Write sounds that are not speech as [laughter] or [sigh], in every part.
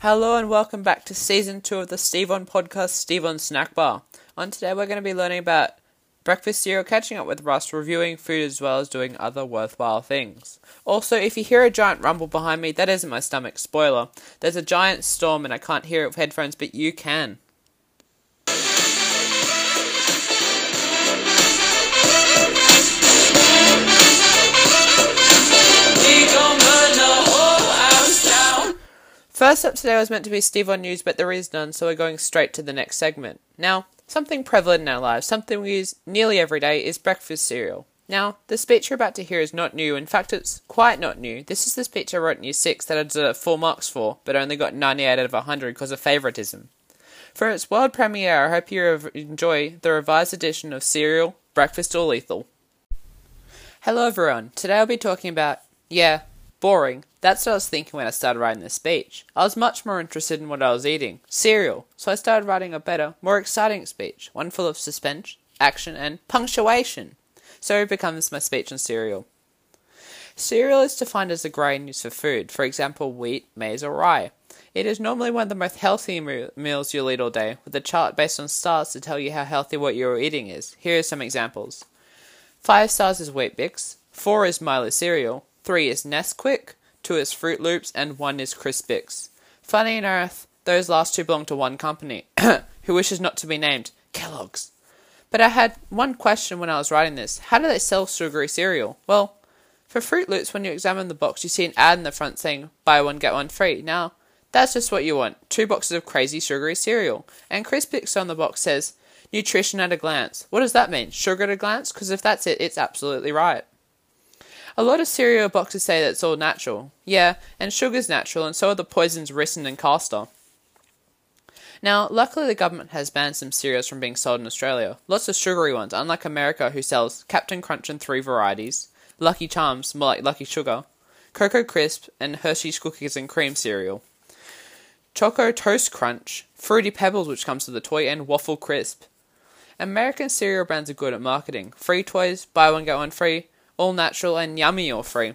Hello and welcome back to season two of the Stevon podcast, Stevon Snack Bar. On today, we're going to be learning about breakfast cereal, catching up with Russ, reviewing food as well as doing other worthwhile things. Also, if you hear a giant rumble behind me, that isn't my stomach. Spoiler. There's a giant storm and I can't hear it with headphones, but you can. First up today was meant to be Stevon News, but there is none, so we're going straight to the next segment. Now, something prevalent in our lives, something we use nearly every day, is breakfast cereal. Now, the speech you're about to hear is not new. In fact, it's quite not new. This is the speech I wrote in Year 6 that I deserved 4 marks for, but only got 98 out of 100 because of favouritism. For its world premiere, I hope you enjoy the revised edition of Cereal, Breakfast or Lethal. Hello everyone, today I'll be talking about, yeah, boring, that's what I was thinking when I started writing this speech. I was much more interested in what I was eating cereal. So I started writing a better, more exciting speech, one full of suspense, action, and punctuation. So it becomes my speech on cereal. Cereal is defined as a grain used for food, for example, wheat, maize, or rye. It is normally one of the most healthy meals you'll eat all day, with a chart based on stars to tell you how healthy what you're eating is. Here are some examples. 5 stars is Weet-Bix, 4 is Milo cereal, 3 is Nesquik, two is Froot Loops, and one is Crispix. Funny enough, those last two belong to one company, [coughs] who wishes not to be named Kellogg's. But I had one question when I was writing this. How do they sell sugary cereal? Well, for Froot Loops, when you examine the box, you see an ad in the front saying, buy one, get one free. Now, that's just what you want. Two boxes of crazy sugary cereal. And Crispix on the box says, nutrition at a glance. What does that mean? Sugar at a glance? Because if that's it, it's absolutely right. A lot of cereal boxes say that it's all natural. Yeah, and sugar's natural, and so are the poisons ricin and castor. Now, luckily the government has banned some cereals from being sold in Australia. Lots of sugary ones, unlike America, who sells Captain Crunch in three varieties, Lucky Charms, more like Lucky Sugar, Cocoa Crisp, and Hershey's Cookies and Cream cereal. Choco Toast Crunch, Fruity Pebbles, which comes with a toy, and Waffle Crisp. American cereal brands are good at marketing. Free toys, buy one get one free, all natural and yummy or free.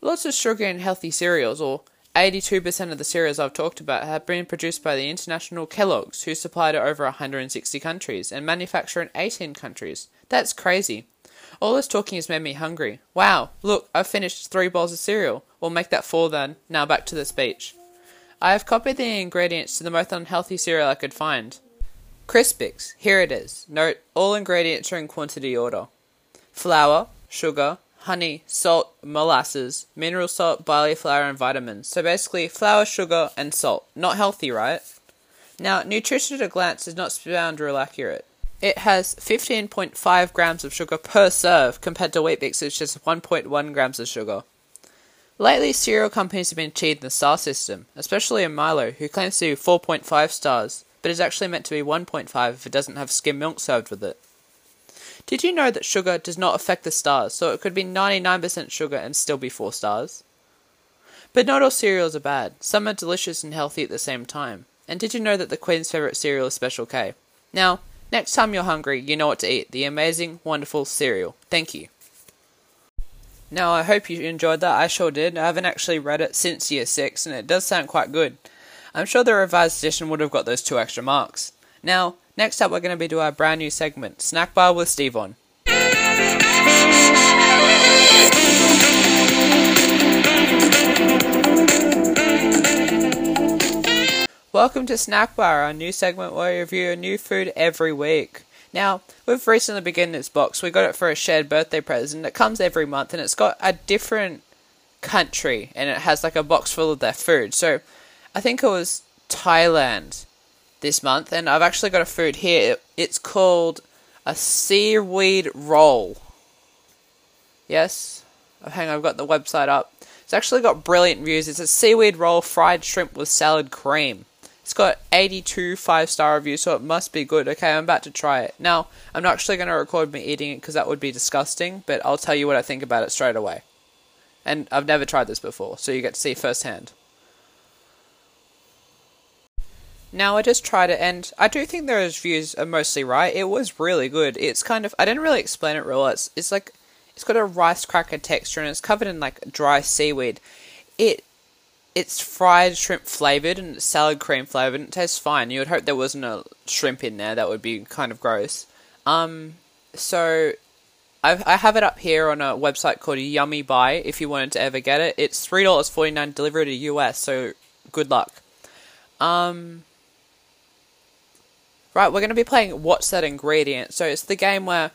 Lots of sugar and healthy cereals, or 82% of the cereals I've talked about, have been produced by the international Kellogg's, who supply to over 160 countries and manufacture in 18 countries. That's crazy. All this talking has made me hungry. Wow, look, I've finished three bowls of cereal. We'll make that four then. Now back to the speech. I have copied the ingredients to the most unhealthy cereal I could find. Crispix, here it is. Note, all ingredients are in quantity order flour, sugar, honey, salt, molasses, mineral salt, barley flour, and vitamins. So basically, flour, sugar, and salt. Not healthy, right? Now, nutrition at a glance is not sound real accurate. It has 15.5 grams of sugar per serve compared to Weet-Bix, which is 1.1 grams of sugar. Lately, cereal companies have been cheating the star system, especially in Milo, who claims to be 4.5 stars, but is actually meant to be 1.5 if it doesn't have skim milk served with it. Did you know that sugar does not affect the stars, so it could be 99% sugar and still be 4 stars? But not all cereals are bad. Some are delicious and healthy at the same time. And did you know that the Queen's favourite cereal is Special K? Now, next time you're hungry, you know what to eat. The amazing, wonderful cereal. Thank you. Now, I hope you enjoyed that. I sure did. I haven't actually read it since year 6, and it does sound quite good. I'm sure the revised edition would have got those two extra marks. Now, Next up, we're going to be doing our brand new segment, Snack Bar with Stevon. Welcome to Snack Bar, our new segment where we review a new food every week. Now, we've recently begun this box. We got it for a shared birthday present. It comes every month and it's got a different country and it has like a box full of their food. So, I think it was Thailand this month, and I've actually got a food here. It's called a seaweed roll. Yes, oh, hang on, I've got the website up. It's actually got brilliant reviews. It's a seaweed roll, fried shrimp with salad cream. It's got 82 five star reviews, so it must be good. Okay, I'm about to try it. Now, I'm not actually going to record me eating it because that would be disgusting, but I'll tell you what I think about it straight away. And I've never tried this before, so you get to see firsthand. Now I just tried it, and I do think those views are mostly right. It was really good. It's kind of I didn't really explain it real. It's it's like it's got a rice cracker texture, and it's covered in like dry seaweed. It it's fried shrimp flavored and salad cream flavored. And it tastes fine. You would hope there wasn't a shrimp in there. That would be kind of gross. Um, so I've, I have it up here on a website called Yummy Buy. If you wanted to ever get it, it's three dollars forty nine delivery to US. So good luck. Um, right, we're going to be playing What's That Ingredient? So it's the game where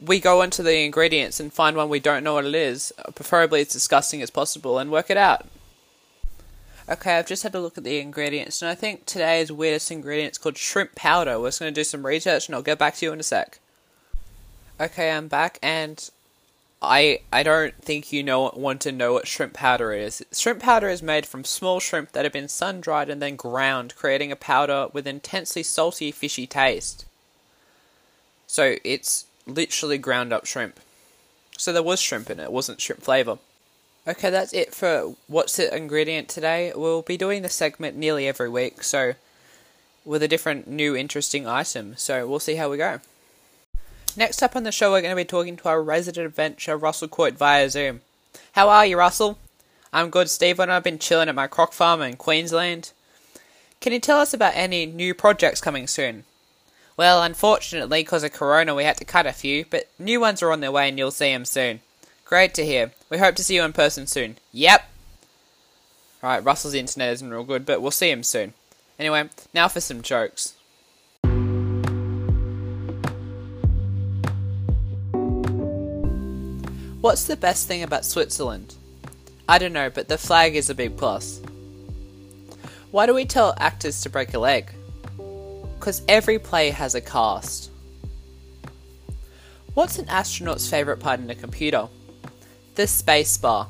we go into the ingredients and find one we don't know what it is, uh, preferably as disgusting as possible, and work it out. Okay, I've just had a look at the ingredients, and I think today's weirdest ingredient is called shrimp powder. We're just going to do some research, and I'll get back to you in a sec. Okay, I'm back, and I I don't think you know want to know what shrimp powder is. Shrimp powder is made from small shrimp that have been sun dried and then ground, creating a powder with intensely salty, fishy taste. So it's literally ground up shrimp. So there was shrimp in it, it wasn't shrimp flavor. Okay, that's it for what's the ingredient today. We'll be doing the segment nearly every week, so with a different new interesting item. So we'll see how we go. Next up on the show, we're going to be talking to our resident adventurer, Russell Court, via Zoom. How are you, Russell? I'm good, Steve, and I've been chilling at my croc farm in Queensland. Can you tell us about any new projects coming soon? Well, unfortunately, because of Corona, we had to cut a few, but new ones are on their way and you'll see them soon. Great to hear. We hope to see you in person soon. Yep. Alright, Russell's internet isn't real good, but we'll see him soon. Anyway, now for some jokes. What's the best thing about Switzerland? I don't know, but the flag is a big plus. Why do we tell actors to break a leg? Because every play has a cast. What's an astronaut's favourite part in a computer? The spacebar.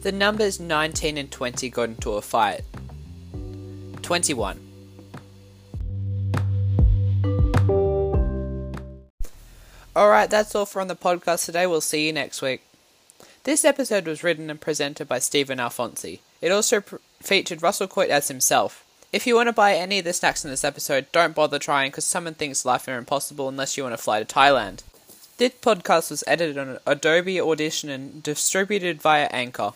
The numbers 19 and 20 got into a fight. 21. Alright, that's all from the podcast today. We'll see you next week. This episode was written and presented by Stephen Alfonsi. It also pr- featured Russell Coit as himself. If you want to buy any of the snacks in this episode, don't bother trying because someone thinks life are impossible unless you want to fly to Thailand. This podcast was edited on Adobe Audition and distributed via Anchor.